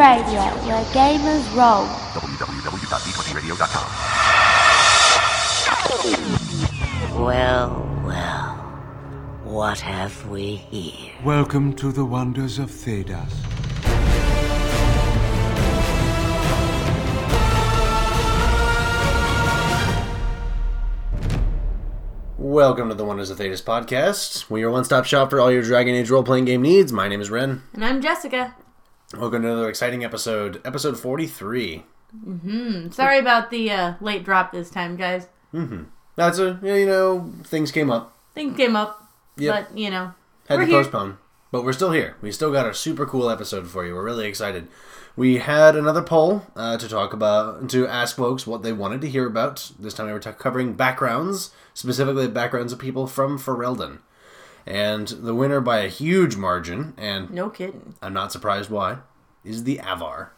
Radio, where gamers roll. www.d20radio.com. Well, well, what have we here? Welcome to the wonders of Thedas. Welcome to the Wonders of Thedas podcast. We're your one-stop shop for all your Dragon Age role-playing game needs. My name is Ren. And I'm Jessica. Welcome to another exciting episode, episode 43. Mm-hmm. Sorry about the uh, late drop this time, guys. Mm-hmm. That's a, you know, things came up. Things came up, Yep. but, you know, Had to here. postpone. But we're still here. We still got a super cool episode for you. We're really excited. We had another poll uh, to talk about, to ask folks what they wanted to hear about. This time we were t- covering backgrounds, specifically the backgrounds of people from Ferelden. And the winner by a huge margin, and No kidding. I'm not surprised why, is the Avvar.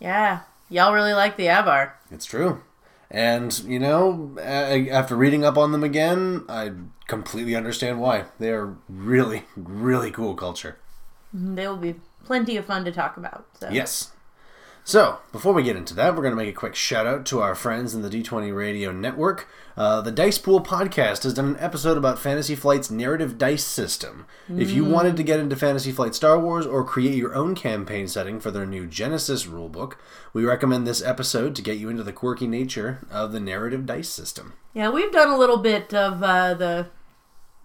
Yeah. Y'all really like the Avvar. It's true. And, you know, after reading up on them again, I completely understand why. They are really, really cool culture. They will be plenty of fun to talk about. So. Yes. So, before we get into that, we're going to make a quick shout out to our friends in the D20 Radio Network. Uh, the Dice Pool podcast has done an episode about Fantasy Flight's narrative dice system. If you wanted to get into Fantasy Flight Star Wars or create your own campaign setting for their new Genesys rulebook, we recommend this episode to get you into the quirky nature of the narrative dice system. Yeah, we've done a little bit of uh, the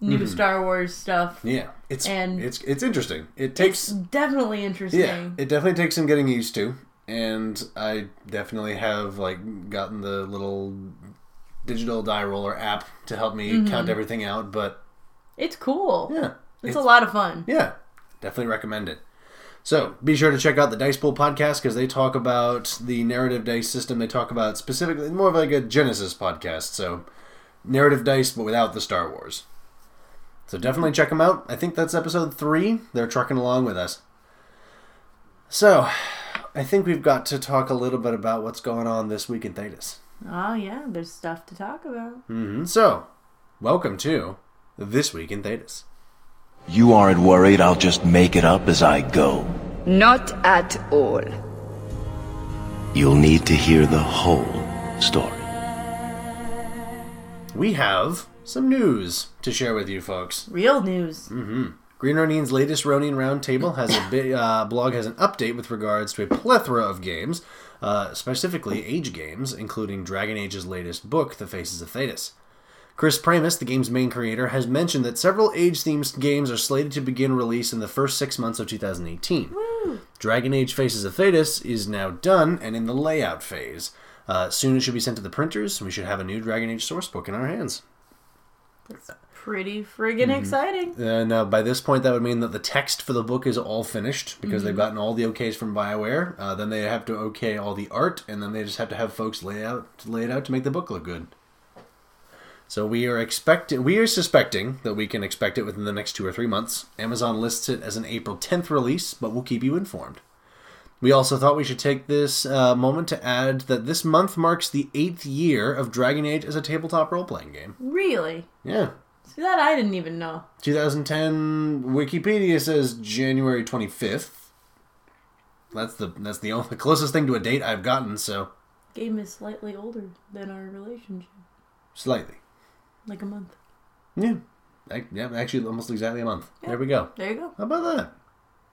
new Star Wars stuff. Yeah, it's And- it's it's interesting. It It's takes definitely interesting. Yeah, it definitely takes some getting used to, and I definitely have like gotten the little digital die roller app to help me mm-hmm. count everything out. But It's cool. yeah, It's, a lot of fun. Yeah, definitely recommend it. So be sure to check out the Dice Pool podcast because they talk about the narrative dice system. They talk about specifically more of like a Genesys podcast. So narrative dice, but without the Star Wars. So definitely check them out. I think that's episode three. They're trucking along with us. So I think we've got to talk a little bit about what's going on this week in Thedas. Oh, yeah, there's stuff to talk about. Mm-hmm. So welcome to this week in Thedas. You aren't worried I'll just make it up as I go. Not at all. You'll need to hear the whole story. We have some news to share with you folks. Real news. Green Ronin's latest Ronin Roundtable has a uh, blog has an update with regards to a plethora of games, uh, specifically age games, including Dragon Age's latest book, The Faces of Thedas. Chris Pramas, the game's main creator, has mentioned that several age-themed games are slated to begin release in the first six months of 2018. Dragon Age Faces of Thedas is now done and in the layout phase. Uh, soon it should be sent to the printers, and we should have a new Dragon Age sourcebook in our hands. It's pretty friggin' exciting. Uh, now, by this point, that would mean that the text for the book is all finished because they've gotten all the OKs from Bioware. Uh, then they have to okay all the art, and then they just have to have folks lay out lay it out to make the book look good. So we are expecting, we are suspecting that we can expect it within the next two or three months. Amazon lists it as an April 10th release, but we'll keep you informed. We also thought we should take this uh, moment to add that this month marks the eighth year of Dragon Age as a tabletop role playing game. Really? Yeah, See, that I didn't even know. 2010 Wikipedia says January 25th. That's the that's the only closest thing to a date I've gotten, so Game is slightly older than our relationship. slightly. Like a month. Yeah. Ac- Yeah, actually almost exactly a month. There we go. There you go. How about that?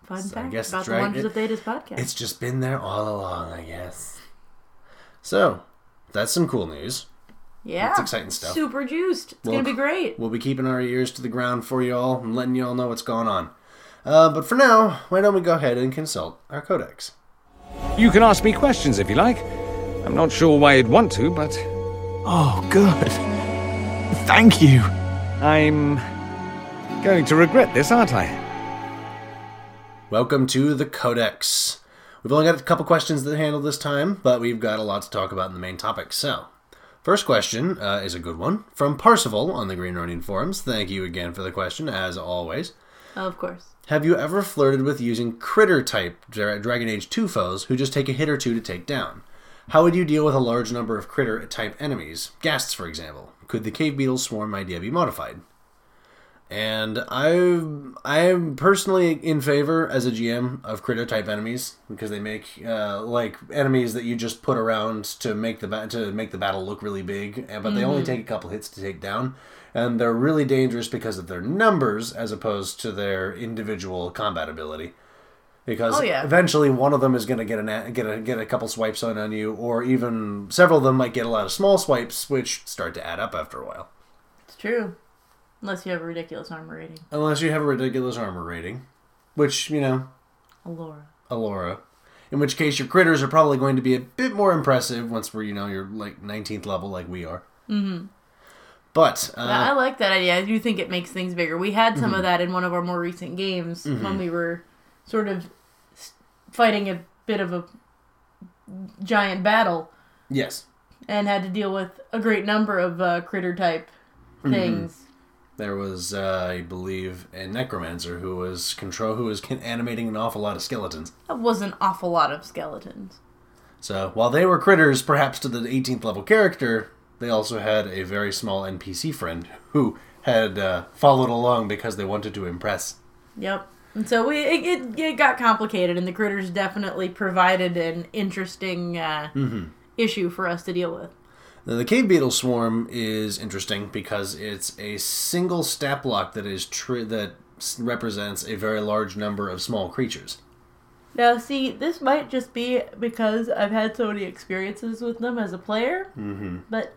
Fun So I fact guess about it's the Wonders it- of Thedas podcast. It's just been there all along, I guess. So, that's some cool news. yeah. it's exciting stuff. Super juiced. It's Well, going to be great. We'll be keeping our ears to the ground for you all and letting you all know what's going on. Uh, but for now, why don't we go ahead and consult our codex? You can ask me questions if you like. I'm not sure why you'd want to, but Oh, good. Thank you. I'm going to regret this, aren't I? Welcome to the Codex. We've only got a couple questions to handle this time, but we've got a lot to talk about in the main topic. So, first question uh, is a good one from Parsival on the Green Ronin forums. Thank you again for the question, as always. Of course. Have you ever flirted with using critter type Dragon Age 2 foes who just take a hit or two to take down? How would you deal with a large number of critter type enemies? Ghasts, for example. Could the cave beetle swarm idea be modified? And I I'm personally in favor as a GM of critter type enemies because they make uh, like enemies that you just put around to make the ba- to make the battle look really big, and- but they only take a couple hits to take down, and they're really dangerous because of their numbers as opposed to their individual combat ability. Because Oh, yeah. eventually one of them is going to get a get a get a couple swipes on on you, or even several of them might get a lot of small swipes, which start to add up after a while. It's true. Unless you have a ridiculous armor rating. Unless you have a ridiculous armor rating, which, you know, Alora. Alora. In which case, your critters are probably going to be a bit more impressive once we're, you know, you're like 19th level like we are. Mm-hmm. But, uh, I like that idea. I do think it makes things bigger. We had Mm-hmm. some of that in one of our more recent games when we were sort of fighting a bit of a giant battle yes, and had to deal with a great number of uh, critter type Mm-hmm. things. There was, uh, I believe, a necromancer who was control, who was animating an awful lot of skeletons. That was an awful lot of skeletons. So, while they were critters, perhaps to the 18th level character, they also had a very small NPC friend who had uh, followed along because they wanted to impress. Yep. And so we it, it, it got complicated, and the critters definitely provided an interesting uh, Mm-hmm. issue for us to deal with. Now, the cave beetle swarm is interesting because it's a single stat block that is tri- that represents a very large number of small creatures. Now, see, this might just be because I've had so many experiences with them as a player, mm-hmm. but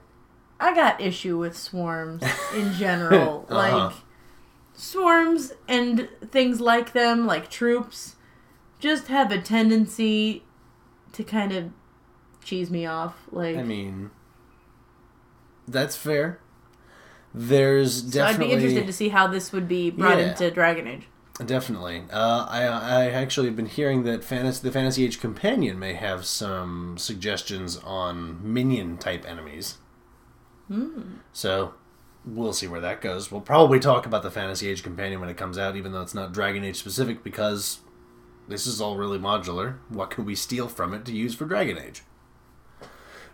I got issue with swarms in general. Uh-huh. Like, swarms and things like them, like troops, just have a tendency to kind of cheese me off. Like, I mean, that's fair. There's definitely. so I'd be interested to see how this would be brought Yeah. into Dragon Age. Definitely. Uh, I I actually have been hearing that fantasy, the Fantasy Age Companion may have some suggestions on minion type enemies. So we'll see where that goes. We'll probably talk about the Fantasy Age Companion when it comes out, even though it's not Dragon Age specific, because this is all really modular. What can we steal from it to use for Dragon Age?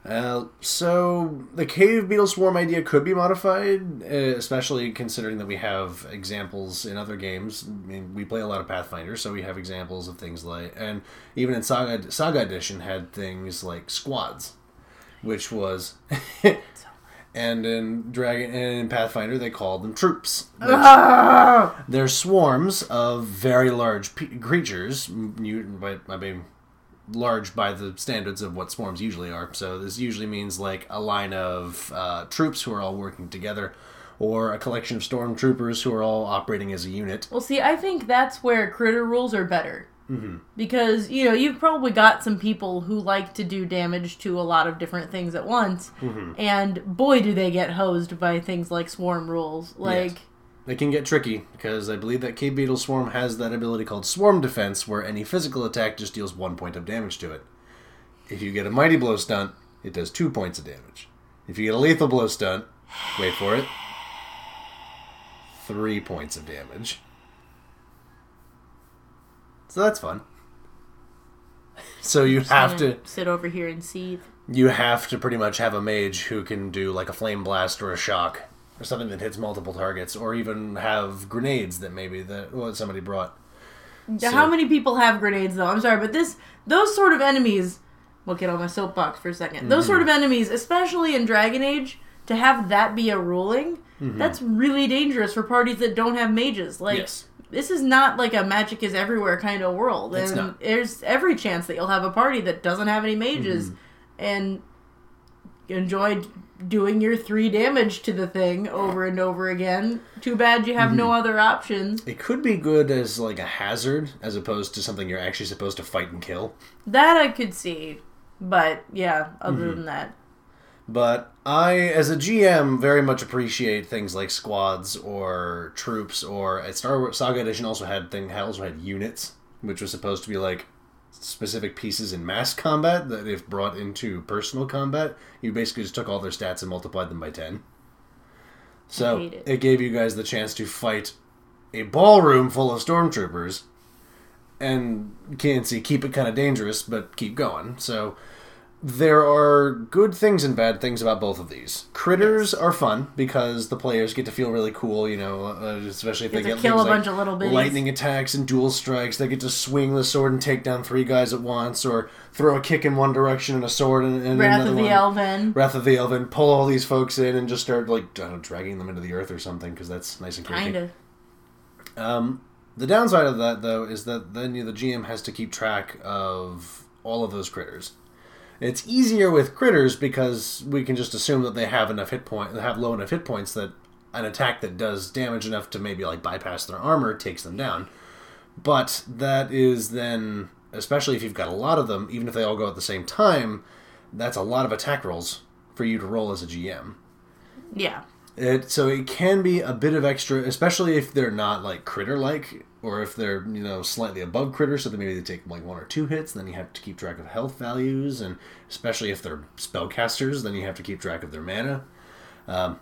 Uh, so the cave beetle swarm idea could be modified, uh, especially considering that we have examples in other games. I mean, we play a lot of Pathfinder, so we have examples of things like, and even in Saga Saga Edition had things like squads, which was, and in Dragon and in Pathfinder they called them troops. which- They're swarms of very large pe- creatures, mutant, but I mean large by the standards of what swarms usually are. So this usually means like a line of uh, troops who are all working together, or a collection of stormtroopers who are all operating as a unit. Well, see, I think that's where critter rules are better. Mm-hmm. Because, you know, you've probably got some people who like to do damage to a lot of different things at once. And boy, do they get hosed by things like swarm rules. Like, They can get tricky because I believe that Cave Beetle Swarm has that ability called Swarm Defense, where any physical attack just deals one point of damage to it. If you get a Mighty Blow stunt, it does two points of damage. If you get a Lethal Blow stunt, wait for it, three points of damage. So that's fun. So you have to sit over here and seethe. you have to pretty much have a mage who can do like a flame blast or a shock or something that hits multiple targets, or even have grenades that maybe that well, somebody brought. Yeah, How many people have grenades though? I'm sorry, but this those sort of enemies. We'll get on my soapbox for a 2nd Those sort of enemies, especially in Dragon Age, to have that be a ruling, that's really dangerous for parties that don't have mages. Like Yes. this is not like a magic is everywhere kind of world, It's and not. there's every chance that you'll have a party that doesn't have any mages, Mm-hmm. and enjoy doing your three damage to the thing over and over again. Too bad you have no Mm-hmm. other options. It could be good as like a hazard as opposed to something you're actually supposed to fight and kill. That I could see. But yeah, other Mm-hmm. than that. But I, as a GM, very much appreciate things like squads or troops. Or at Star Wars Saga Edition also had thing also had units, which was supposed to be like specific pieces in mass combat that if brought into personal combat, you basically just took all their stats and multiplied them by ten. So it. it gave you guys the chance to fight a ballroom full of stormtroopers, and Can't see keep it kind of dangerous, but keep going. So there are good things and bad things about both of these. Critters are fun because the players get to feel really cool, you know, uh, especially if Get they get kill a like bunch of little bitties. lightning attacks and dual strikes. They get to swing the sword and take down three guys at once, or throw a kick in one direction and a sword in, in Wrath another of the one. Elvhen. Wrath of the Elvhen. Pull all these folks in and just start like know, dragging them into the earth or something because that's nice and creepy. Kind of. Um, the downside of that, though, is that then the GM has to keep track of all of those critters. It's easier with critters because we can just assume that they have enough hit point, they have low enough hit points that an attack that does damage enough to maybe like bypass their armor takes them down. But that is then, especially if you've got a lot of them, even if they all go at the same time, that's a lot of attack rolls for you to roll as a GM. Yeah. It so it can be a bit of extra, especially if they're not like critter like, or if they're you know slightly above critter, so that maybe they take like one or two hits. Then you have to keep track of health values, and especially if they're spellcasters, then you have to keep track of their mana. Um,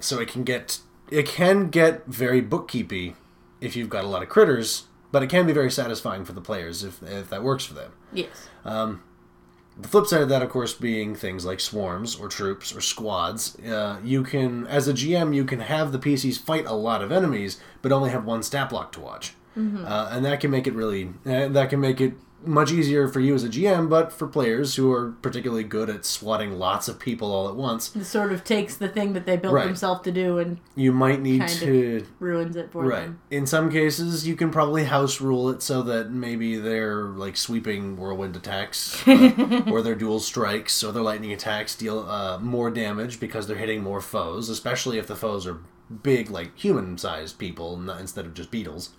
so it can get it can get very bookkeepy if you've got a lot of critters, but it can be very satisfying for the players if if that works for them. Yes. The flip side of that, of course, being things like swarms or troops or squads. Uh, you can, as a GM, you can have the PCs fight a lot of enemies, but only have one stat block to watch, uh, and that can make it really uh, that can make it much easier for you as a GM, but for players who are particularly good at swatting lots of people all at once, It sort of takes the thing that they built Right. themselves to do and you might need kind to ruins it for Right. them. In some cases, you can probably house rule it so that maybe their like sweeping whirlwind attacks, uh, or their dual strikes, or their lightning attacks deal uh, more damage because they're hitting more foes, especially if the foes are big, like human-sized people, not, instead of just beetles.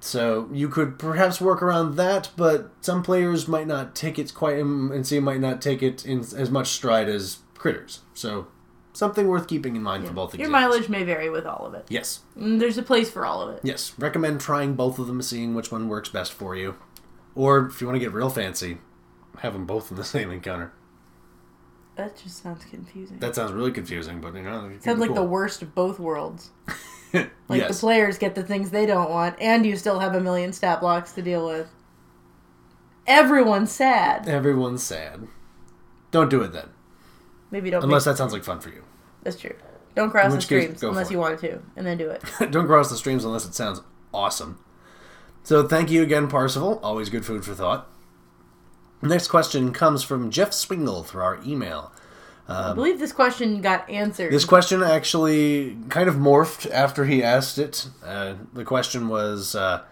So you could perhaps work around that, but some players might not take it quite, and see might not take it in as much stride as critters. So something worth keeping in mind for both Your mileage may vary with all of it. Yes. Mm, There's a place for all of it. Yes, recommend trying both of them, seeing which one works best for you. Or if you want to get real fancy, have them both in the same encounter. That just sounds confusing. That sounds really confusing, but you know, sounds like the worst of both worlds. Like yes, the players get the things they don't want, and you still have a million stat blocks to deal with. Everyone's sad. everyone's sad. Don't do it then, Maybe don't. unless make, that sounds like fun for you. that's true. Don't cross the which case, streams unless you it. wanted to, and then do it. Don't cross the streams unless it sounds awesome. So thank you again, Parsival. Always good food for thought. Next question comes from Jeff Swingle through our email. I believe this question got answered. Um, This question actually kind of morphed after he asked it. Uh, the question was, uh,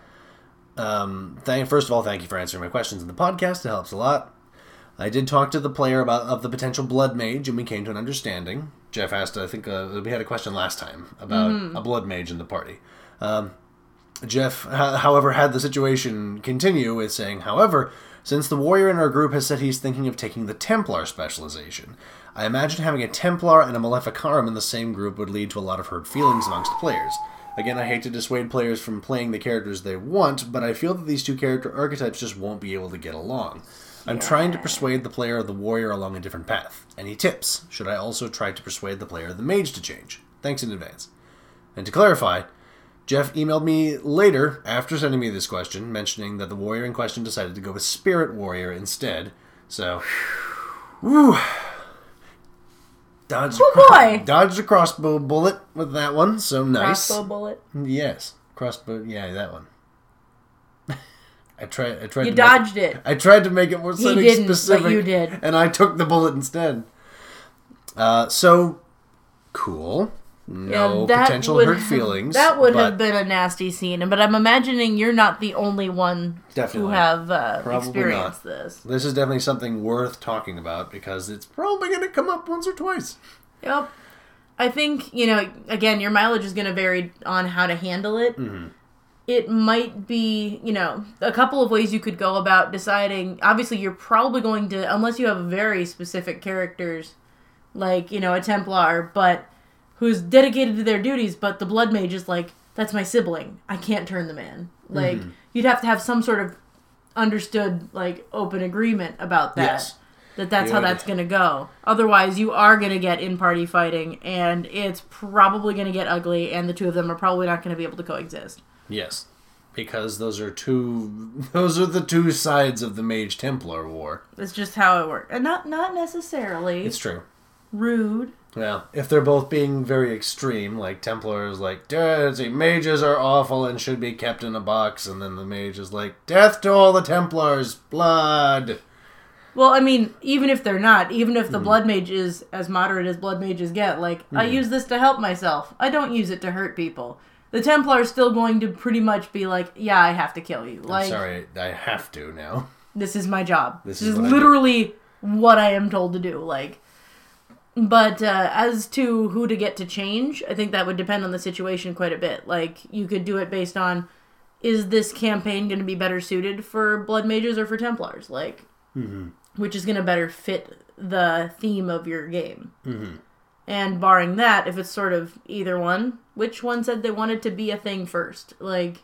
um, thank, first of all, thank you for answering my questions in the podcast. It helps a lot. I did talk to the player about of the potential blood mage, and we came to an understanding. Jeff asked, I think uh, we had a question last time about a blood mage in the party. Um, Jeff, ho- however, had the situation continue with saying, however, since the warrior in our group has said he's thinking of taking the Templar specialization, I imagine having a Templar and a Maleficarum in the same group would lead to a lot of hurt feelings amongst the players. Again, I hate to dissuade players from playing the characters they want, but I feel that these two character archetypes just won't be able to get along. I'm trying to persuade the player of the warrior along a different path. Any tips? Should I also try to persuade the player of the mage to change? Thanks in advance. And to clarify, Jeff emailed me later after sending me this question, mentioning that the warrior in question decided to go with Spirit Warrior instead. So, whew. Dodged, Oh, a, boy. dodged a crossbow bullet with that one, so nice. Crossbow bullet. Yes, crossbow. Yeah, that one. I tried. I tried. You to make- dodged it. I tried to make it more something didn't, but specific. you did. and I took the bullet instead. Uh, so cool. No that potential would hurt feelings. That would have been a nasty scene, but I'm imagining you're not the only one Definitely. who have uh, Probably experienced not. this. This is definitely something worth talking about because it's probably going to come up once or twice. Yep. I think, you know, again, your mileage is going to vary on how to handle it. Mm-hmm. It might be, you know, a couple of ways you could go about deciding. Obviously, you're probably going to, unless you have very specific characters, like, you know, a Templar, but who's dedicated to their duties, but the Blood Mage is like, that's my sibling. I can't turn them in. Like, Mm-hmm. you'd have to have some sort of understood, like, open agreement about that Yes. that that's You how that's going to go. Otherwise, you are going to get in party fighting, and it's probably going to get ugly, and the two of them are probably not going to be able to coexist. Yes. because those are two those are the two sides of the Mage Templar war. That's just how it works. And not not necessarily It's true. rude. Well, if they're both being very extreme, like Templars, like "Death- see, mages are awful and should be kept in a box, and then the mage is like, death to all the Templars, blood. Well, I mean, even if they're not, even if the Hmm. blood mage is as moderate as blood mages get, like I use this to help myself. I don't use it to hurt people. The Templar is still going to pretty much be like, yeah, I have to kill you. Like I'm sorry, I have to now. this is my job. This This, is is, what I literally what I am told to do. Like, but uh, as to who to get to change, I think that would depend on the situation quite a bit. Like, you could do it based on is this campaign going to be better suited for blood mages or for Templars? Like, which is going to better fit the theme of your game. And barring that, if it's sort of either one, which one said they wanted to be a thing first? Like,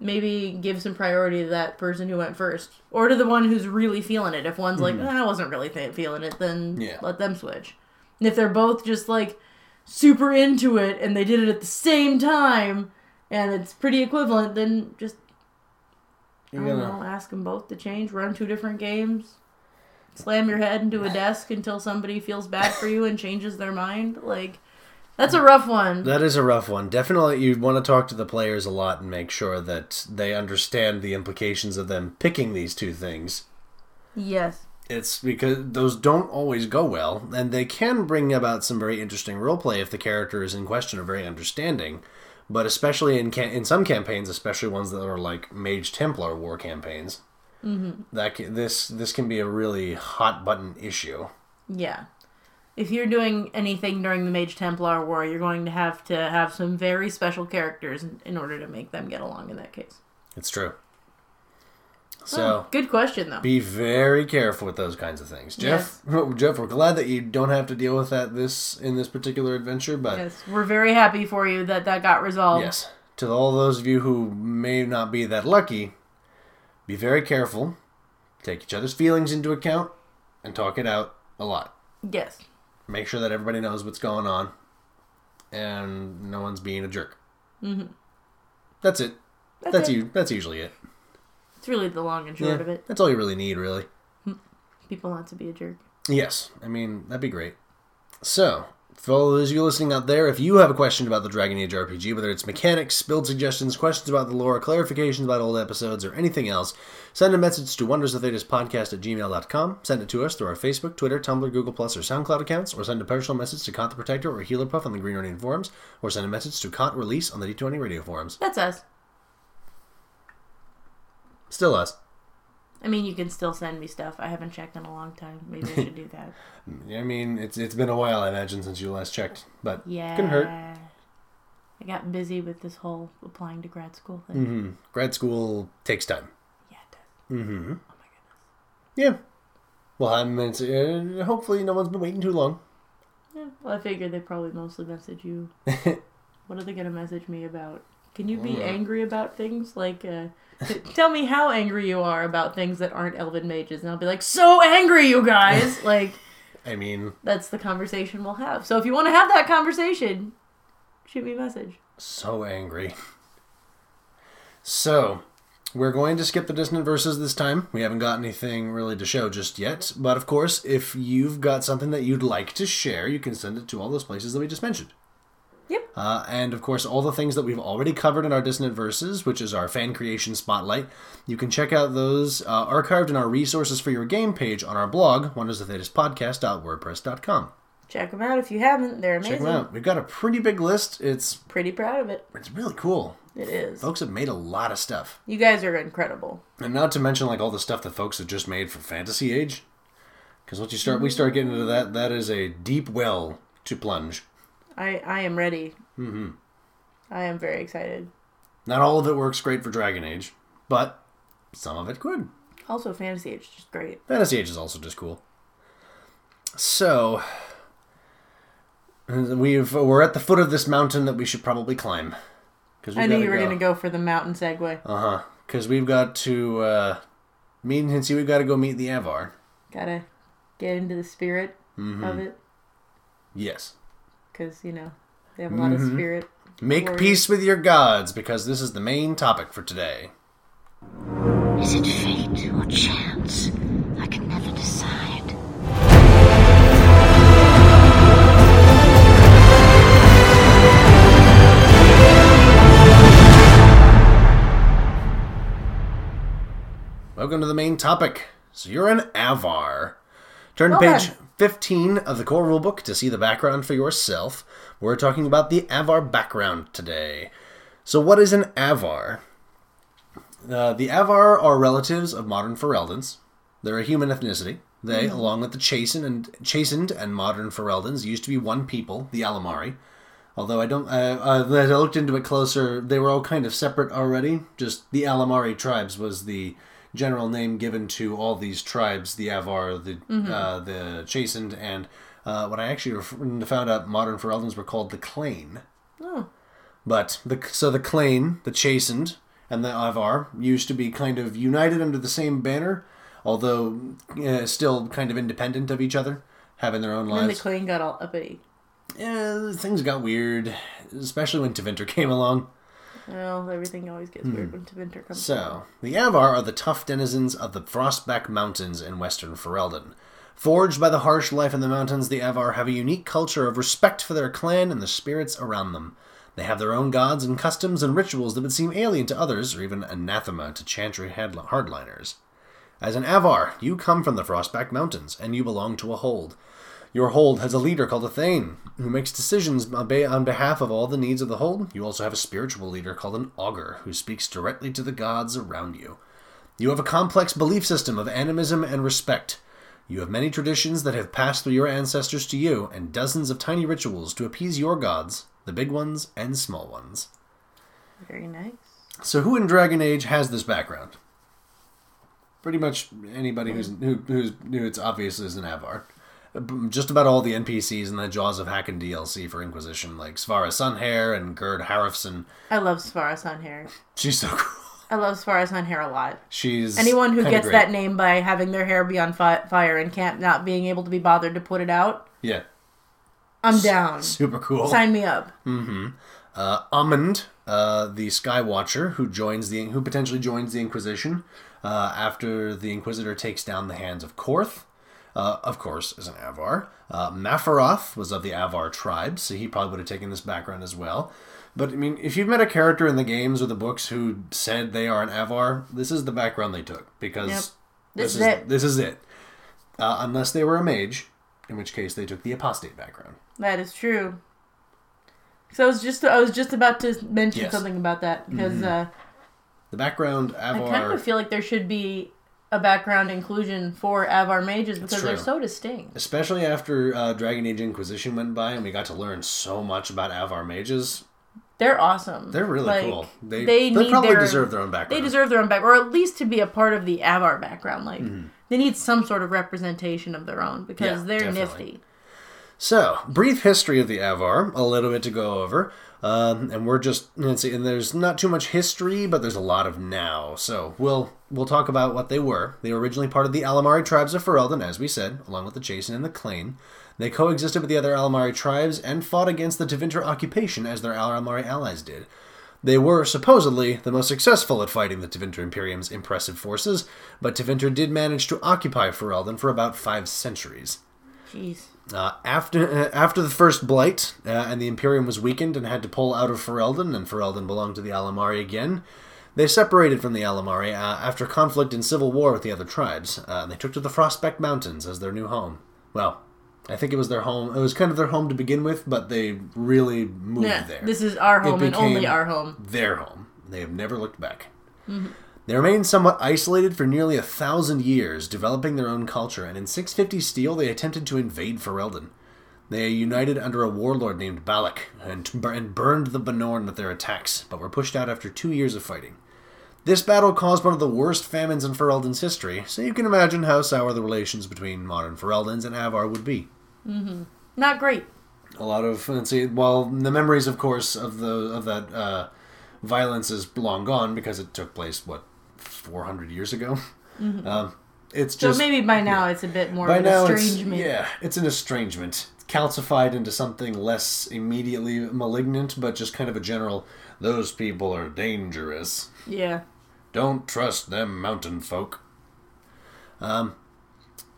maybe give some priority to that person who went first, or to the one who's really feeling it. If one's like, "Ah, I wasn't really th- feeling it, then Yeah. let them switch. And if they're both just like super into it and they did it at the same time and it's pretty equivalent, then just You're don't gonna- know, ask them both to change, run two different games, slam your head into a desk until somebody feels bad for you and changes their mind. Like, that's a rough one. That is a rough one. Definitely, you want to talk to the players a lot and make sure that they understand the implications of them picking these two things. yes. It's because those don't always go well, and they can bring about some very interesting roleplay if the characters in question are very understanding. But especially in ca- in some campaigns, especially ones that are like Mage Templar war campaigns, mm-hmm. that ca- this this can be a really hot button issue. Yeah. If you're doing anything during the Mage Templar War, you're going to have to have some very special characters in, in order to make them get along in that case. It's true. So Oh, good question, though. be very careful with those kinds of things, Jeff. Jeff, we're glad that you don't have to deal with that this in this particular adventure, but yes, we're very happy for you that that got resolved. Yes. To all those of you who may not be that lucky, be very careful. Take each other's feelings into account and talk it out a lot. Yes. Make sure that everybody knows what's going on and no one's being a jerk. Mm-hmm. That's it. That's, That's, it. That's usually it. It's really the long and short Yeah, of it. That's all you really need, really. People not to be a jerk. Yes, I mean that'd be great. So, for all those of you listening out there, if you have a question about the Dragon Age RPG, whether it's mechanics, build suggestions, questions about the lore, clarifications about old episodes, or anything else, send a message to Wonders of Thedas Podcast at gmail.com. Send it to us through our Facebook, Twitter, Tumblr, Google Plus, or SoundCloud accounts, or send a personal message to Kot the Protector or Healer Puff on the Green Ronin forums, or send a message to Kot or Lisse on the D20 Radio forums. That's us. Still us. I mean, you can still send me stuff. I haven't checked in a long time. Maybe I should do that. I mean, it's it's been a while, I imagine, since you last checked, but Yeah. couldn't hurt. I got busy with this whole applying to grad school thing. hmm Grad school takes time. Yeah, it does. Mm-hmm. Oh my goodness. Yeah. Well, I mean, uh, hopefully no one's been waiting too long. Yeah. Well, I figure they probably mostly message you. what are they gonna message me about? Can you be angry about things like? Uh, tell me how angry you are about things that aren't elven mages, and I'll be like, so angry, you guys! like I mean, that's the conversation we'll have. So if you want to have that conversation, shoot me a message. so angry. So, we're going to skip the Dissonant Verses this time. We haven't got anything really to show just yet. But of course, if you've got something that you'd like to share, you can send it to all those places that we just mentioned. Yep. Uh, and of course, all the things that we've already covered in our Dissonant Verses, which is our fan creation spotlight, you can check out those uh, archived in our resources for your game page on our blog, wondersofthedaspodcast.wordpress.com. Check them out if you haven't. They're amazing. Check them out. We've got a pretty big list. It's Pretty proud of it. it's really cool. It is. Folks have made a lot of stuff. You guys are incredible. And not to mention like all the stuff that folks have just made for Fantasy Age. Because once you start, we start getting into that. That is a deep well to plunge. I I am ready. Mm-hmm. I am very excited. Not all of it works great for Dragon Age, but some of it could. Also, Fantasy Age is just great. Fantasy Age is also just cool. So we've we're at the foot of this mountain that we should probably climb. Because I knew you were going to go for the mountain segue. Uh huh. Because we've got to uh, meet and see. We've got to go meet the Avvar. Gotta get into the spirit Mm-hmm. of it. Yes. Because, you know, They have a lot of mm-hmm. spirit. Make warriors. peace with your gods, because this is the main topic for today. Is it fate or chance? I can never decide. Welcome to the main topic. So you're an Avvar. Turn to Well page 15 of the core rulebook to see the background for yourself. We're talking about the Avvar background today. So what is an Avvar? Uh, the Avvar are relatives of modern Fereldans. They're a human ethnicity. They, along with the Chasind and Chasind and modern Fereldans, used to be one people, the Alamarri. Although I don't, uh, uh, as I looked into it closer, they were all kind of separate already. Just the Alamarri tribes was the general name given to all these tribes: the Avvar, the uh, the Chasind, and uh, what I actually ref- found out modern Fereldans were called the Clayne. Oh. But the so the Clayne, the Chasind, and the Avvar used to be kind of united under the same banner, although uh, still kind of independent of each other, having their own lives. And the lives. clan got all uppity. Yeah, things got weird, especially when Tevinter came along. Well, everything always gets weird when winter comes. Hmm. So, the Avvar are the tough denizens of the Frostback Mountains in western Ferelden. Forged by the harsh life in the mountains, the Avvar have a unique culture of respect for their clan and the spirits around them. They have their own gods and customs and rituals that would seem alien to others, or even anathema to Chantry hardliners. As an Avvar, you come from the Frostback Mountains, and you belong to a hold. Your hold has a leader called a Thane, who makes decisions on behalf of all the needs of the hold. You also have a spiritual leader called an Augur, who speaks directly to the gods around you. You have a complex belief system of animism and respect. You have many traditions that have passed through your ancestors to you, and dozens of tiny rituals to appease your gods, the big ones and small ones. Very nice. So, who in Dragon Age has this background? Pretty much anybody who's who, who's who it's obvious is an Avvar. Just about all the NPCs in the Jaws of Hakkon DLC for Inquisition, like Svara Sunhair and Gerd Harifson. I love Svara Sunhair. She's so cool. I love Svara Sunhair a lot. She's Anyone who gets great. that name by having their hair be on fi- fire and can't not being able to be bothered to put it out, yeah, I'm down. super cool. Sign me up. uh, Amund, uh, the Skywatcher, who joins the who potentially joins the Inquisition uh, after the Inquisitor takes down the hands of Korth. Uh, of course, is an Avvar. Uh, Maferath was of the Avvar tribe, so he probably would have taken this background as well. But I mean, if you've met a character in the games or the books who said they are an Avvar, this is the background they took because Yep. this, This is it. this is it. Uh, unless they were a mage, in which case they took the apostate background. That is true. So I was just I was just about to mention Yes. Mm-hmm. something about that because uh, The background Avvar. I kind of feel like there should be a background inclusion for Avvar mages because they're so distinct. especially after uh, Dragon Age Inquisition went by and we got to learn so much about Avvar mages. They're awesome. They're really Like, cool. They, they probably their- deserve their own background. They deserve their own background, or at least to be a part of the Avvar background. Like Mm-hmm. they need some sort of representation of their own because Yeah, they're definitely. nifty. So, brief history of the Avvar, a little bit to go over. Um, and we're just and there's not too much history, but there's a lot of now. So we'll we'll talk about what they were. They were originally part of the Alamarri tribes of Ferelden, as we said, along with the Chasind and the Clane. They coexisted with the other Alamarri tribes and fought against the Tevinter occupation as their Alamarri allies did. They were supposedly the most successful at fighting the Tevinter Imperium's impressive forces, but Tevinter did manage to occupy Ferelden for about five centuries. Jeez. Uh, after uh, after the first blight, uh, and the Imperium was weakened and had to pull out of Ferelden, and Ferelden belonged to the Alamarri again. They separated from the Alamarri uh, after conflict and civil war with the other tribes, uh, they took to the Frostback Mountains as their new home. Well, I think it was their home. It was kind of their home to begin with, but they really moved Yeah, there. this is our home and only our home. Their home. They have never looked back. They remained somewhat isolated for nearly a thousand years, developing their own culture, and in 650 Steel they attempted to invade Ferelden. They united under a warlord named Balak and, and burned the Bannorn with their attacks, but were pushed out after two years of fighting. This battle caused one of the worst famines in Ferelden's history, so you can imagine how sour the relations between modern Fereldans and Avvar would be. Not great. A lot of let's see, well, the memories, of course, of the of that uh, violence is long gone because it took place what 400 years ago. Um, it's So just maybe by now it's a bit more by of an now it's yeah, it's an estrangement. It's calcified into something less immediately malignant, but just kind of a general. Those people are dangerous. Yeah. Don't trust them mountain folk. Um,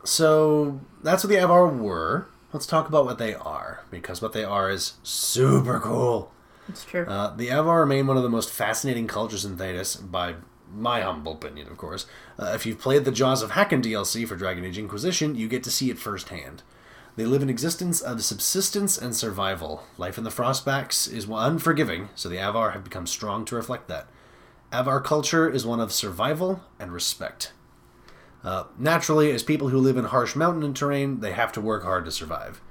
so that's what the Avvar were. Let's talk about what they are, because what they are is super cool. It's true. Uh, the Avvar remain one of the most fascinating cultures in Thedas by my humble opinion, of course. Uh, if you've played the Jaws of Hakkon DLC for Dragon Age Inquisition, you get to see it firsthand. They live an existence of subsistence and survival. Life in the Frostbacks is unforgiving, so the Avvar have become strong to reflect that. Avvar culture is one of survival and respect. Uh, naturally, as people who live in harsh mountain terrain, they have to work hard to survive.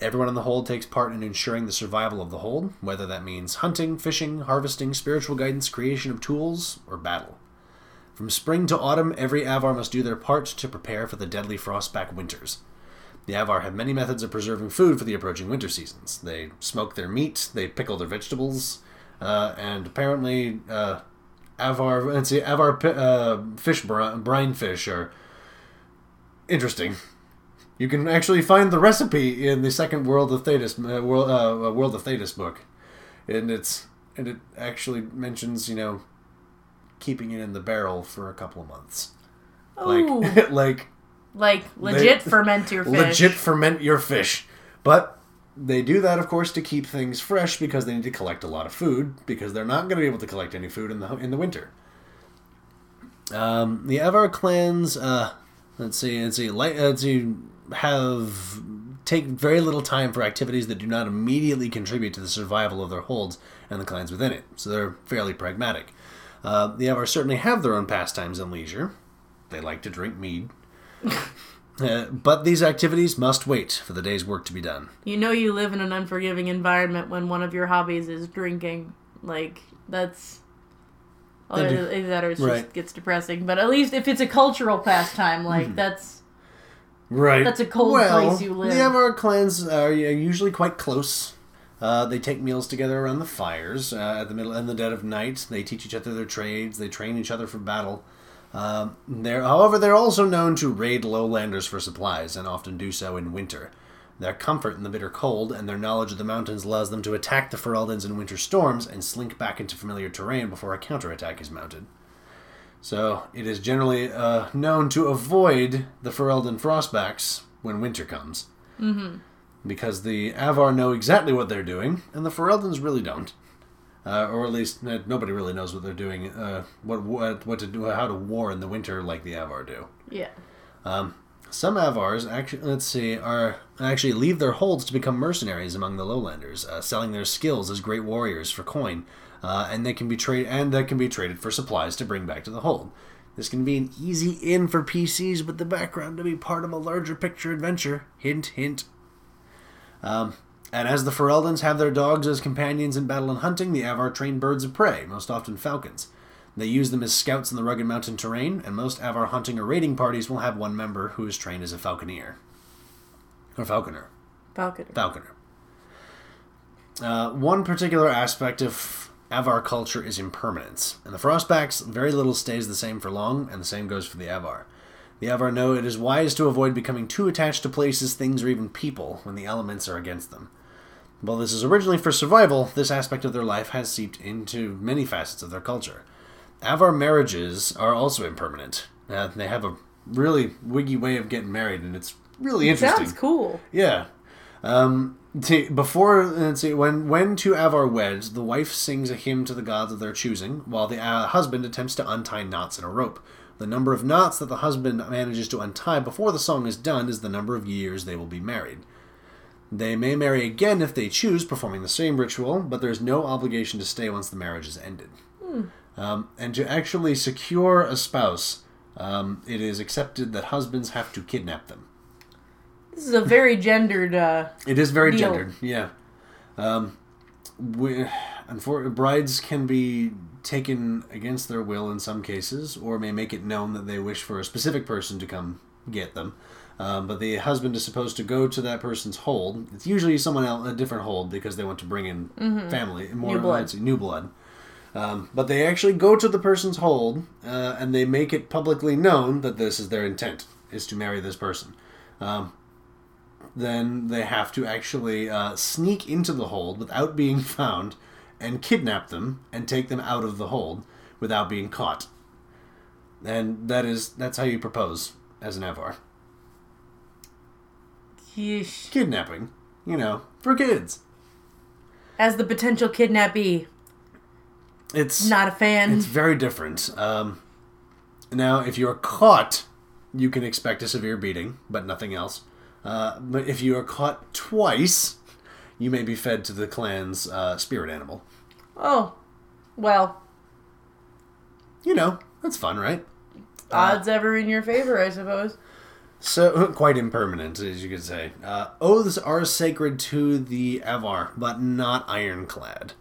Everyone in the hold takes part in ensuring the survival of the hold, whether that means hunting, fishing, harvesting, spiritual guidance, creation of tools, or battle. From spring to autumn, every Avvar must do their part to prepare for the deadly frostback winters. The Avvar have many methods of preserving food for the approaching winter seasons. They smoke their meat, they pickle their vegetables, uh, and apparently, uh, Avvar, let's see, Avvar uh, fish, bri- brine fish are interesting. You can actually find the recipe in the second World of Thedas uh, World, uh, World of Thedas book, and it's and it actually mentions you know keeping it in the barrel for a couple of months, Ooh. like like like legit they- ferment your fish. legit ferment your fish, but they do that of course to keep things fresh because they need to collect a lot of food because they're not going to be able to collect any food in the in the winter. Um, the Avvar clans, uh, let's see, let's see, like, let's see, have take very little time for activities that do not immediately contribute to the survival of their holds and the clans within it. So they're fairly pragmatic. Uh, the Avvar certainly have their own pastimes and leisure. They like to drink mead. Uh, but these activities must wait for the day's work to be done. You know you live in an unforgiving environment when one of your hobbies is drinking. Like that's well, either that or it Right. just gets depressing. But at least if it's a cultural pastime, like that's Right. That's a cold well, place you live. The Avvar clans are usually quite close. Uh, they take meals together around the fires uh, at the middle in the dead of night. They teach each other their trades. They train each other for battle. Um, they're, however, they're also known to raid lowlanders for supplies and often do so in winter. Their comfort in the bitter cold and their knowledge of the mountains allows them to attack the Ferelden's in winter storms and slink back into familiar terrain before a counterattack is mounted. So it is generally uh, known to avoid the Ferelden frostbacks when winter comes. Mm-hmm. Because the Avvar know exactly what they're doing, and the Fereldans really don't. Uh, or at least uh, nobody really knows what they're doing, uh, what, what what to do, how to war in the winter like the Avvar do. yeah. Um, some Avvars actually, let's see, are actually leave their holds to become mercenaries among the lowlanders, uh, selling their skills as great warriors for coin, uh, and they can be trade and that can be traded for supplies to bring back to the hold. This can be an easy in for PCs with the background to be part of a larger picture adventure. Hint, hint. Um, and as the Fereldans have their dogs as companions in battle and hunting, the Avvar train birds of prey, most often falcons. They use them as scouts in the rugged mountain terrain, and most Avvar hunting or raiding parties will have one member who is trained as a falconeer. Or falconer. Falcon. Falconer. Uh, one particular aspect of Avvar culture is impermanence. In the Frostbacks, very little stays the same for long, and the same goes for the Avvar. The Avvar know it is wise to avoid becoming too attached to places, things, or even people when the elements are against them. While this is originally for survival, this aspect of their life has seeped into many facets of their culture. Avvar marriages are also impermanent. Uh, they have a really wiggy way of getting married, and it's really interesting. Sounds cool. Yeah. Um, before let's see, when when two Avvar wed, the wife sings a hymn to the gods of their choosing, while the uh, husband attempts to untie knots in a rope. The number of knots that the husband manages to untie before the song is done is the number of years they will be married. They may marry again if they choose, performing the same ritual, but there is no obligation to stay once the marriage is ended. Hmm. Um, and to actually secure a spouse, um, it is accepted that husbands have to kidnap them. This is a very gendered. uh It is very deal. gendered, yeah. Um, we, brides can be taken against their will in some cases, or may make it known that they wish for a specific person to come get them. Um, but the husband is supposed to go to that person's hold. It's usually someone else, a different hold, because they want to bring in Mhm. family, more New blood. new blood. Um, but they actually go to the person's hold, uh, and they make it publicly known that this is their intent, is to marry this person. Um, then they have to actually uh, sneak into the hold without being found and kidnap them and take them out of the hold without being caught. And that is that's how you propose as an Avvar. Yeesh. Kidnapping, you know, for kids. As the potential kidnappee, It's not a fan. It's very different. Um, now, if you're caught, you can expect a severe beating, but nothing else. Uh, but if you are caught twice, you may be fed to the clan's uh, spirit animal. oh, well, You know, that's fun, right? odds ever in your favor, I suppose. So, quite impermanent, as you could say. Uh, oaths are sacred to the Avvar, but not ironclad.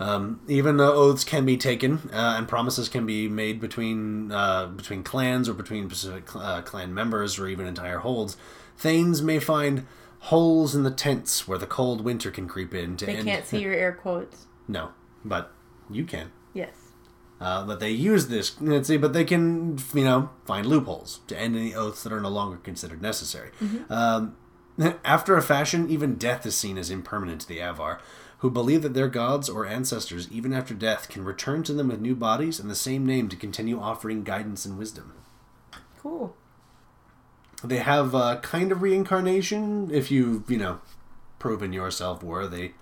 Um, even though oaths can be taken uh, and promises can be made between uh, between clans or between specific uh, clan members or even entire holds, thanes may find holes in the tents where the cold winter can creep in. To They end- can't see your air quotes. No, but you can. Yes. Uh, but they use this, let's see, but they can, you know, find loopholes to end any oaths that are no longer considered necessary. Um, after a fashion, even death is seen as impermanent to the Avvar, who believe that their gods or ancestors, even after death, can return to them with new bodies and the same name to continue offering guidance and wisdom. Cool. They have a kind of reincarnation if you've, you know, proven yourself worthy.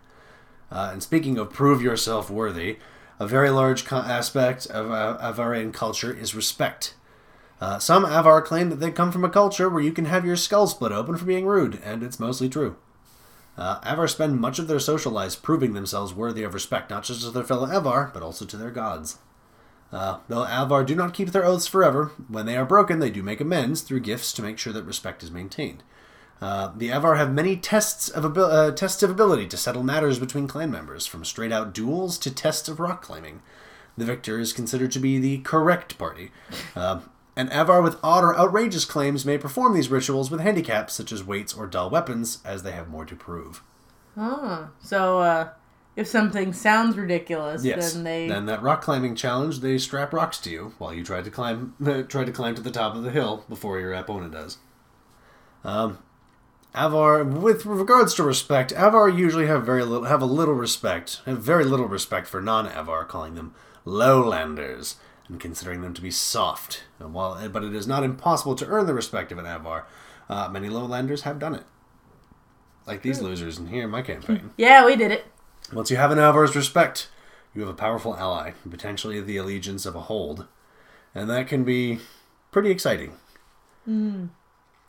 Uh, and speaking of prove yourself worthy, a very large co- aspect of uh, Avarian culture is respect. Uh, some Avvar claim that they come from a culture where you can have your skull split open for being rude, and it's mostly true. Uh, Avvar spend much of their social lives proving themselves worthy of respect, not just to their fellow Avvar, but also to their gods. Uh, though Avvar do not keep their oaths forever, when they are broken, they do make amends through gifts to make sure that respect is maintained. Uh, the Avvar have many tests of abil- uh, tests of ability to settle matters between clan members, from straight out duels to tests of rock climbing. The victor is considered to be the correct party. Uh, an Avvar with odd or outrageous claims may perform these rituals with handicaps such as weights or dull weapons, as they have more to prove. Oh, so uh, if something sounds ridiculous, Yes. then they Then that rock climbing challenge, they strap rocks to you while you try to climb try to climb to the top of the hill before your opponent does. Um, Avvar, with regards to respect, Avvar usually have very little have a little respect, have very little respect for non-Avvar, calling them lowlanders and considering them to be soft. And while, but it is not impossible to earn the respect of an Avvar. Uh, many lowlanders have done it, like these losers in here in my campaign. yeah, we did it. Once you have an Avvar's respect, you have a powerful ally, potentially the allegiance of a hold. And that can be pretty exciting.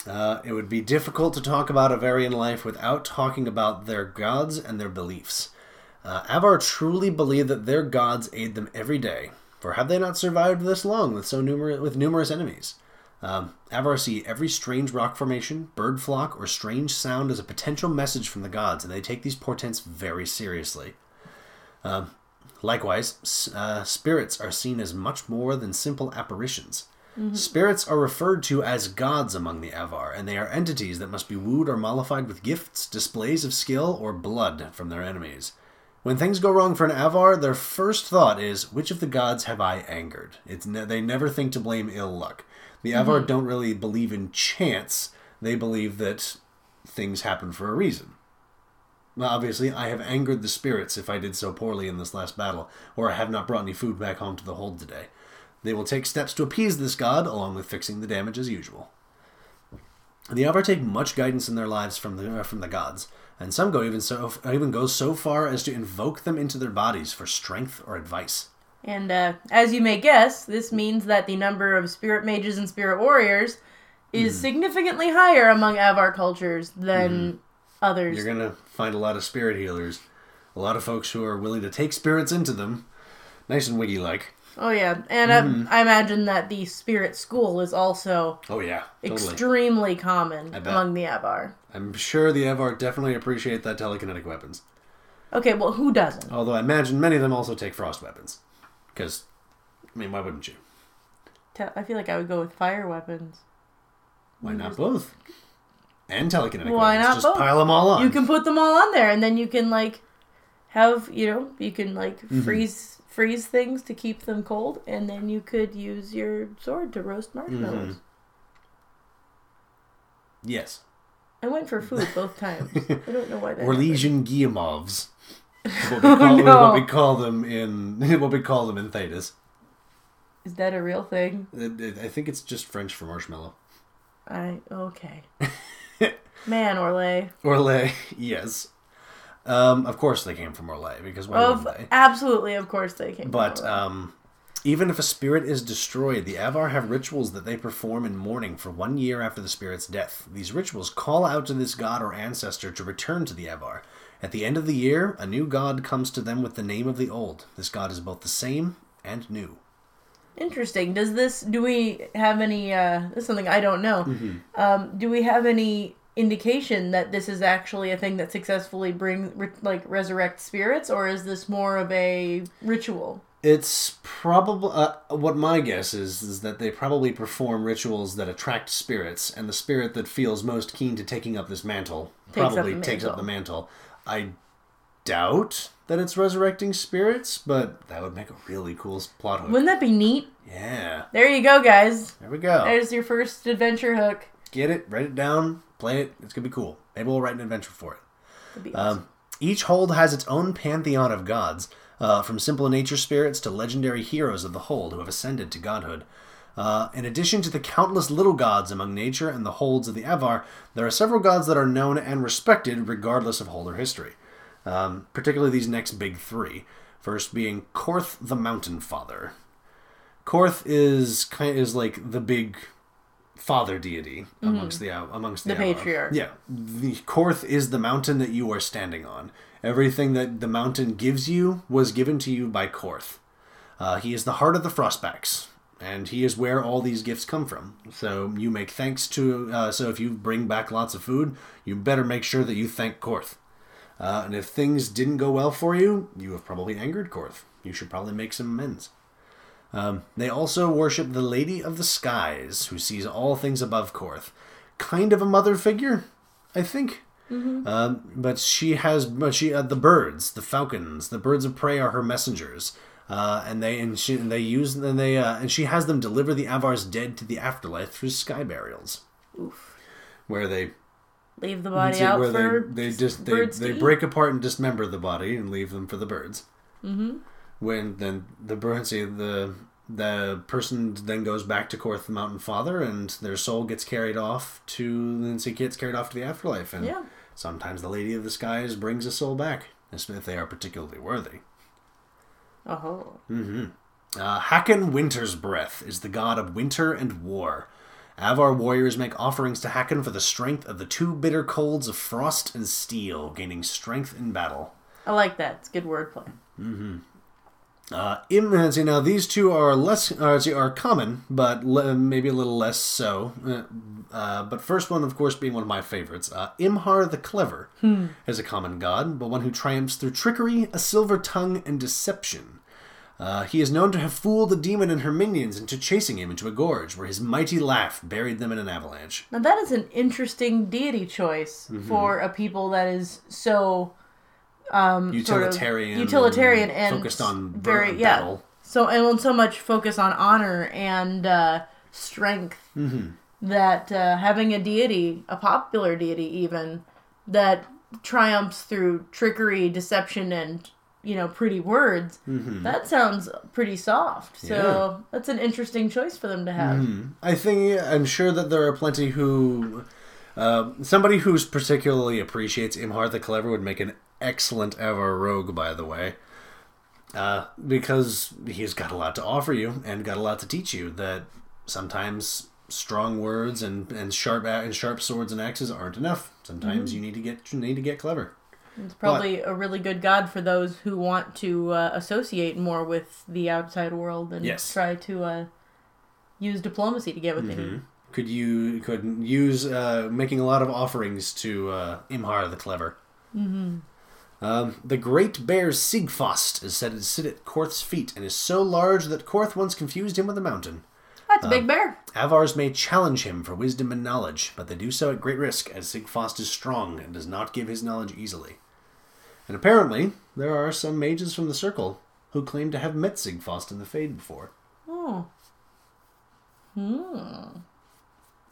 Uh, it would be difficult to talk about Avarian life without talking about their gods and their beliefs. Uh, Avvar truly believe that their gods aid them every day, for have they not survived this long with so numerous with numerous enemies? Um, Avvar see every strange rock formation, bird flock, or strange sound as a potential message from the gods, and they take these portents very seriously. Um, likewise, uh, spirits are seen as much more than simple apparitions. Spirits are referred to as gods among the Avvar, and they are entities that must be wooed or mollified with gifts, displays of skill, or blood from their enemies. When things go wrong for an Avvar, their first thought is, which of the gods have I angered? It's ne- they never think to blame ill luck. The Avvar don't really believe in chance. They believe that things happen for a reason. Well, obviously, I have angered the spirits if I did so poorly in this last battle, or I have not brought any food back home to the hold today. They will take steps to appease this god, along with fixing the damage as usual. The Avvar take much guidance in their lives from the uh, from the gods, and some go even so even go so far as to invoke them into their bodies for strength or advice. And uh, as you may guess, this means that the number of spirit mages and spirit warriors is Mm-hmm. significantly higher among Avvar cultures than others. You're gonna find a lot of spirit healers, a lot of folks who are willing to take spirits into them, nice and wiggy like. Oh yeah, and Mm-hmm. I, I imagine that the spirit school is also Oh yeah, totally. extremely common among the Avvar. I'm sure the Avvar definitely appreciate that telekinetic weapons. Okay, well, who doesn't? Although I imagine many of them also take frost weapons. Because, I mean, why wouldn't you? I feel like I would go with fire weapons. Why not both? And telekinetic Why weapons. not Just both? pile them all on. You can put them all on there, and then you can like have you know you can like Mm-hmm. freeze freeze things to keep them cold, and then you could use your sword to roast marshmallows. Yes. I went for food both times. I don't know why that. happened. Orlesian guimauves. What we, call, no. what we call them in what we call them in Thedas. Is that a real thing? I think it's just French for marshmallow. I okay. Man, Orlay. Orlais, yes. Um, of course they came from Orlais because why Of wouldn't they? absolutely, of course they came. But um, even if a spirit is destroyed, the Avvar have rituals that they perform in mourning for one year after the spirit's death. These rituals call out to this god or ancestor to return to the Avvar. At the end of the year, a new god comes to them with the name of the old. This god is both the same and new. Interesting. Does this? Do we have any? Uh, this is something I don't know. Mm-hmm. Um, do we have any indication that this is actually a thing that successfully bring re- like resurrect spirits, or is this more of a ritual? It's probably uh, what my guess is is that they probably perform rituals that attract spirits, and the spirit that feels most keen to taking up this mantle Takes up probably the takes up the mantle. I doubt that it's resurrecting spirits, but that would make a really cool plot hook. Wouldn't that be neat? yeah, There you go, guys. there we go. There's your first adventure hook. Get it, write it down, play it. It's gonna be cool. Maybe we'll write an adventure for it. That'd Um, each hold has its own pantheon of gods, uh, from simple nature spirits to legendary heroes of the hold who have ascended to godhood. Uh, in addition to the countless little gods among nature and the holds of the Avvar, there are several gods that are known and respected regardless of holder history. Um, particularly these next big three. First being Korth the Mountain Father. Korth is kind is like the big father deity amongst the amongst the, Mm-hmm. The patriarch. Yeah, the Korth is the mountain that you are standing on. Everything that the mountain gives you was given to you by Korth. Uh, he is the heart of the Frostbacks, and he is where all these gifts come from. So you make thanks to. Uh, so if you bring back lots of food, you better make sure that you thank Korth. Uh, and if things didn't go well for you, you have probably angered Korth. You should probably make some amends. Um, they also worship the Lady of the Skies, who sees all things above Korth. Kind of a mother figure, I think. Um, but she has, but she uh, the birds, the falcons, the birds of prey are her messengers, uh, and they and she and they use and they uh, and she has them deliver the Avvar's dead to the afterlife through sky burials, Oof. where they Leave the body out where for they they just they, they break apart and dismember the body and leave them for the birds. Mm-hmm. When then the birds see the the person then goes back to Korth the Mountain Father and their soul gets carried off to then she gets carried off to the afterlife and Yeah. sometimes the Lady of the Skies brings a soul back if they are particularly worthy. Oh. Uh, Hakkon Winter's Breath is the god of winter and war. Avvar warriors make offerings to Hakkon for the strength of the two bitter colds of frost and steel, gaining strength in battle. I like that. It's good wordplay. Mm-hmm. Uh, Im, see, now these two are less uh, see, are common, but le- maybe a little less so. Uh, uh, but first one, of course, being one of my favorites. Uh, Imhar the Clever is a common god, but one who triumphs through trickery, a silver tongue, and deception. Uh, he is known to have fooled the demon and her minions into chasing him into a gorge, where his mighty laugh buried them in an avalanche. Now that is an interesting deity choice Mm-hmm. for a people that is so um, sort of Utilitarian, utilitarian, and focused on very yeah. battle. So and so much focus on honor and uh, strength Mm-hmm. that uh, having a deity, a popular deity, even that triumphs through trickery, deception, and you know pretty words. That sounds pretty soft. So Mm-hmm. Yeah. that's an interesting choice for them to have. I think I'm sure that there are plenty who, uh, somebody who's particularly appreciates Imhar the Clever would make an excellent Avvar rogue. By the way, uh, because he's got a lot to offer you and got a lot to teach you. That sometimes strong words and and sharp and sharp swords and axes aren't enough. Sometimes you need to get you need to get clever. It's probably a really good god for those who want to uh, associate more with the outside world and Yes. try to uh, use diplomacy to get what they need. Could you could use uh, making a lot of offerings to uh, Imhar the Clever. Mm-hmm. Um, the great bear Sigfost is said to sit at Korth's feet and is so large that Korth once confused him with a mountain. That's a big bear. Avvars may challenge him for wisdom and knowledge, but they do so at great risk, as Sigfost is strong and does not give his knowledge easily. And apparently, there are some mages from the Circle who claim to have met Sigfost in the Fade before. Oh. Hmm.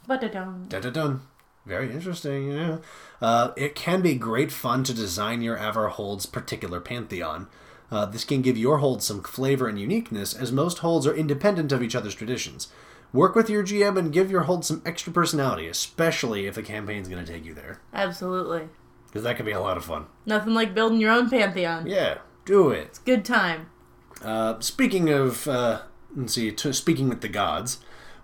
But I don't. Dun dun dun. Very interesting, yeah. Uh, it can be great fun to design your Avvar Hold's particular pantheon. Uh, this can give your hold some flavor and uniqueness, as most holds are independent of each other's traditions. Work with your GM and give your hold some extra personality, especially if the campaign's going to take you there. Absolutely. Because that can be a lot of fun. Nothing like building your own pantheon. Yeah, do it. It's good time. Uh, speaking of, uh, let's see, t- speaking with the gods,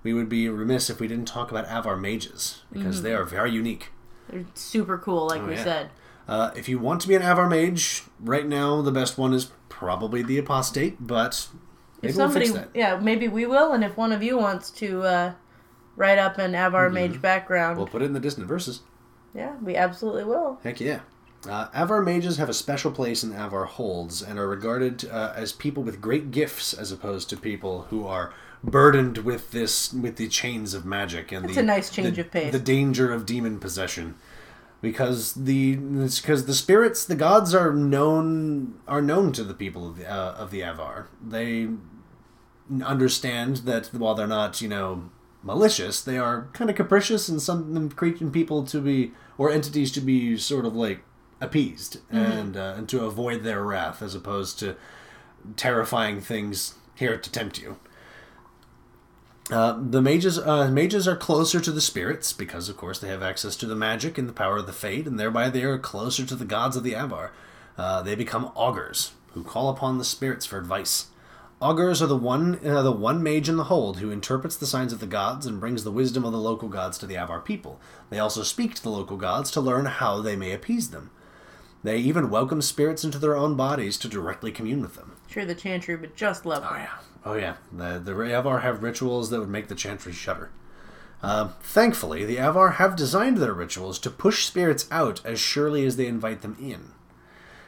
we would be remiss if we didn't talk about Avvar mages, because they are very unique. They're super cool, like Oh, we yeah. said. Uh, if you want to be an Avvar mage, right now the best one is probably the apostate, but maybe If we'll somebody, fix that. yeah, maybe we will. And if one of you wants to uh, write up an Avvar Mage background, Mm-hmm. We'll put it in the Dissonant Verses. yeah, we absolutely will. Heck yeah. Uh, Avvar mages have a special place in Avvar holds and are regarded uh, as people with great gifts, as opposed to people who are burdened with this with the chains of magic and That's the a nice change the- of pace. the danger of demon possession. Because the it's because the spirits, the gods are known are known to the people of the uh, of the Avvar. They understand that while they're not, you know, malicious, they are kind of capricious and some creating people to be or entities to be sort of like appeased and uh, and to avoid their wrath as opposed to terrifying things here to tempt you. Uh, the mages uh, mages are closer to the spirits because, of course, they have access to the magic and the power of the Fade, and thereby they are closer to the gods of the Avvar. Uh, they become augurs, who call upon the spirits for advice. Augurs are the one uh, the one mage in the hold who interprets the signs of the gods and brings the wisdom of the local gods to the Avvar people. They also speak to the local gods to learn how they may appease them. They even welcome spirits into their own bodies to directly commune with them. Sure, the Chantry would just love Oh them. yeah, oh yeah. The the Avvar have rituals that would make the Chantry shudder. Uh, thankfully, the Avvar have designed their rituals to push spirits out as surely as they invite them in,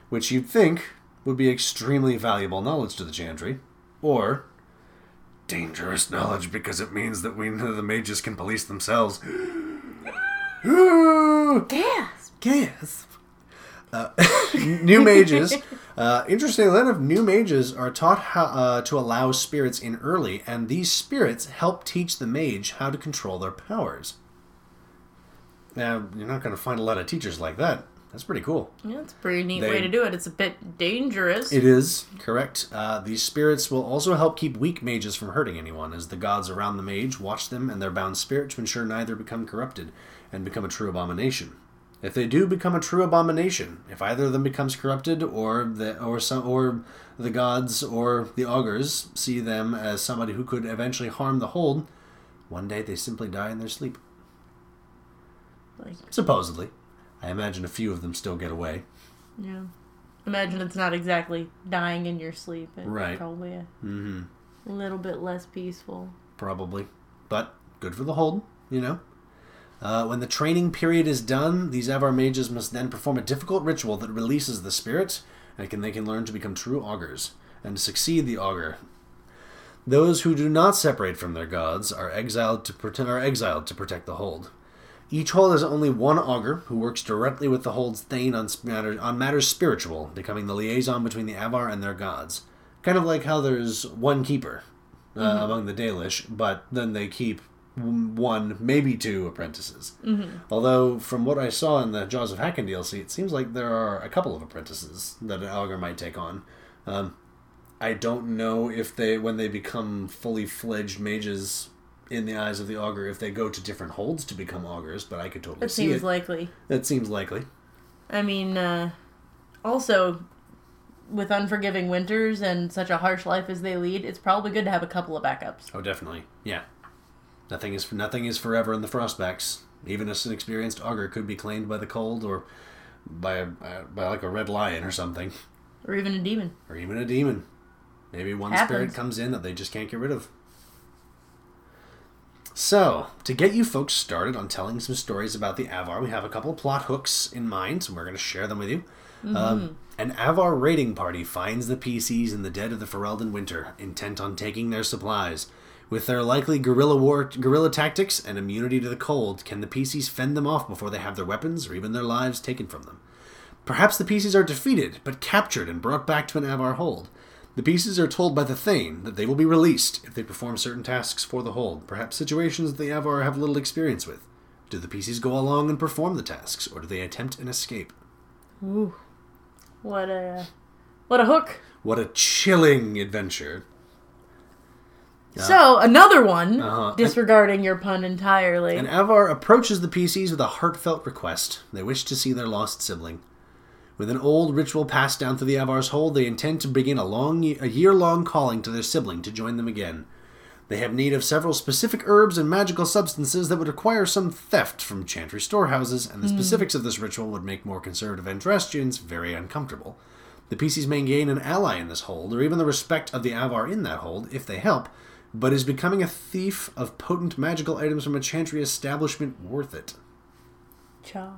which you'd think would be extremely valuable knowledge to the Chantry, or dangerous knowledge because it means that we know the mages can police themselves. Gas! Gasp. Uh, new mages. Uh, interestingly enough, new mages are taught how uh, to allow spirits in early, and these spirits help teach the mage how to control their powers. Now, you're not going to find a lot of teachers like that. That's pretty cool. Yeah, it's a pretty neat They- way to do it. It's a bit dangerous. It is correct. Uh, these spirits will also help keep weak mages from hurting anyone, as the gods around the mage watch them and their bound spirit to ensure neither become corrupted and become a true abomination. If they do become a true abomination, if either of them becomes corrupted, or the or some or the gods or the augurs see them as somebody who could eventually harm the hold, one day they simply die in their sleep. Like, Supposedly, I imagine a few of them still get away. yeah. Imagine it's not exactly dying in your sleep. It's Right. Probably a Mm-hmm. little bit less peaceful. probably. But good for the hold, you know. Uh, when the training period is done, these Avvar mages must then perform a difficult ritual that releases the spirit, and can, they can learn to become true augurs and succeed the augur. Those who do not separate from their gods are exiled to prote- are exiled to protect the hold. Each hold has only one augur who works directly with the hold's thane on, matter, on matters spiritual, becoming the liaison between the Avvar and their gods. Kind of like how there's one keeper uh, among the Dalish, but then they keep one, maybe two apprentices. Mm-hmm. Although, from what I saw in the Jaws of Hakkon DLC, it seems like there are a couple of apprentices that an augur might take on. Um, I don't know if they, when they become fully fledged mages in the eyes of the augur, if they go to different holds to become augurs, but I could totally That see seems likely. that seems likely. I mean, uh, also, with unforgiving winters and such a harsh life as they lead, it's probably good to have a couple of backups. Oh, definitely. Yeah. Nothing is nothing is forever in the frostbacks. Even an experienced augur could be claimed by the cold or by a, by like a red lion or something, Or even a demon. or even a demon. Maybe one Happens. spirit comes in that they just can't get rid of. So, to get you folks started on telling some stories about the Avvar, we have a couple plot hooks in mind, and we're going to share them with you. Um, an Avvar raiding party finds the PCs in the dead of the Ferelden winter, intent on taking their supplies. With their likely guerrilla war, guerrilla tactics and immunity to the cold, can the PCs fend them off before they have their weapons or even their lives taken from them? Perhaps the PCs are defeated, but captured and brought back to an Avvar hold. The pieces are told by the Thane that they will be released if they perform certain tasks for the hold, perhaps situations that the Avvar have little experience with. Do the PCs go along and perform the tasks, or do they attempt an escape? Ooh, what a what a hook! What a chilling adventure. So another one, Uh-huh. disregarding your pun entirely. And Avvar approaches the PCs with a heartfelt request. They wish to see their lost sibling. With an old ritual passed down through the Avvar's hold, they intend to begin a long, a year-long calling to their sibling to join them again. They have need of several specific herbs and magical substances that would require some theft from chantry storehouses, and the specifics of this ritual would make more conservative Andrastians very uncomfortable. The PCs may gain an ally in this hold, or even the respect of the Avvar in that hold, if they help, but is becoming a thief of potent magical items from a chantry establishment worth it? Cha.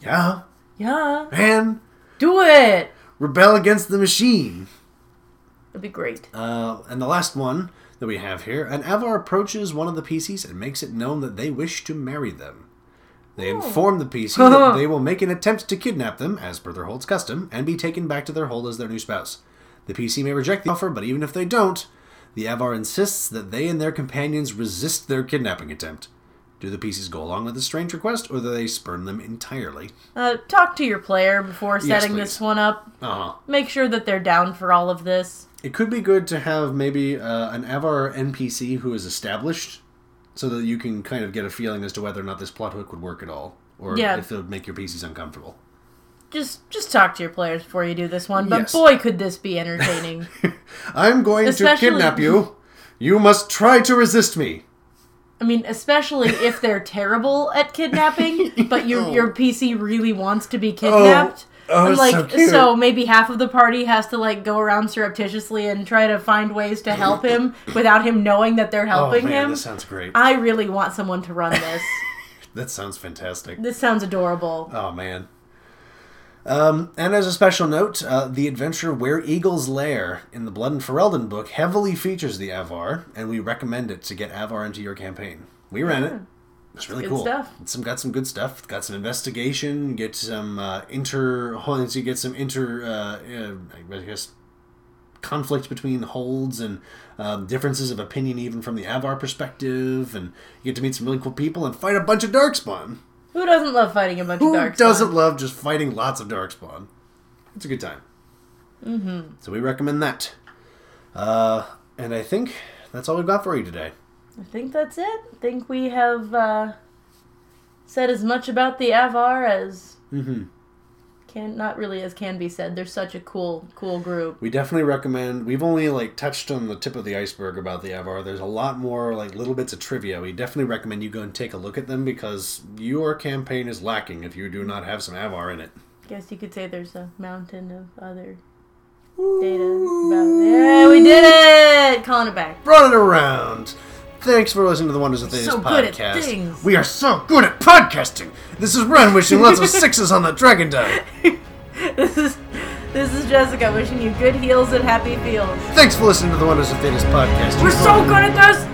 Yeah, Yeah, man, do it. rebel against the machine. That'd be great. Uh, and the last one that we have here an Avvar approaches one of the PCs and makes it known that they wish to marry them. They inform the PC that they will make an attempt to kidnap them, as per their hold's custom, and be taken back to their hold as their new spouse. The PC may reject the offer, but even if they don't, the Avvar insists that they and their companions resist their kidnapping attempt. Do the PCs go along with the strange request, or do they spurn them entirely? Uh, talk to your player before setting please. this one up. Uh huh. Make sure that they're down for all of this. It could be good to have maybe uh, an Avvar NPC who is established, so that you can kind of get a feeling as to whether or not this plot hook would work at all, or Yeah. if it would make your PCs uncomfortable. Just just talk to your players before you do this one. But Yes. boy, could this be entertaining. I'm going Especially- to kidnap you. You must try to resist me. I mean, especially if they're terrible at kidnapping, but your your PC really wants to be oh. kidnapped. Oh, and like so so maybe half of the party has to like go around surreptitiously and try to find ways to help him without him knowing that they're oh, helping oh man, him. this sounds great. I really want someone to run this. that sounds fantastic. this sounds adorable. Oh man. Um, and as a special note, uh, the adventure Where Eagle's Lair in the Blood in Ferelden book heavily features the Avvar, and we recommend it to get Avvar into your campaign. We ran it. It's really cool. stuff. It's some got some good stuff. Got some investigation. Get some uh, inter. You get some inter. Uh, uh, I guess conflict between holds and um, differences of opinion, even from the Avvar perspective, and you get to meet some really cool people and fight a bunch of Darkspawn. Who doesn't love fighting a bunch Who of dark doesn't love just fighting lots of darkspawn? It's a good time. Mm-hmm. So we recommend that. Uh, and I think that's all we've got for you today. I think that's it. I think we have uh, said as much about the Avvar as Mm-hmm. Can not really as can be said. They're such a cool, cool group. We definitely recommend. We've only like touched on the tip of the iceberg about the Avvar. There's a lot more like little bits of trivia. We definitely recommend you go and take a look at them because your campaign is lacking if you do not have some Avvar in it. Guess you could say there's a mountain of other data about. Yeah, we did it! Calling it back. Brought it around. Thanks for listening to the Wonders of Thedas so good at podcast. things. We are so good at podcasting. This is Ren wishing lots of sixes on the dragon die. This is this is Jessica wishing you good heals and happy feels. Thanks for listening to the Wonders of Thedas podcast. We're so good at this.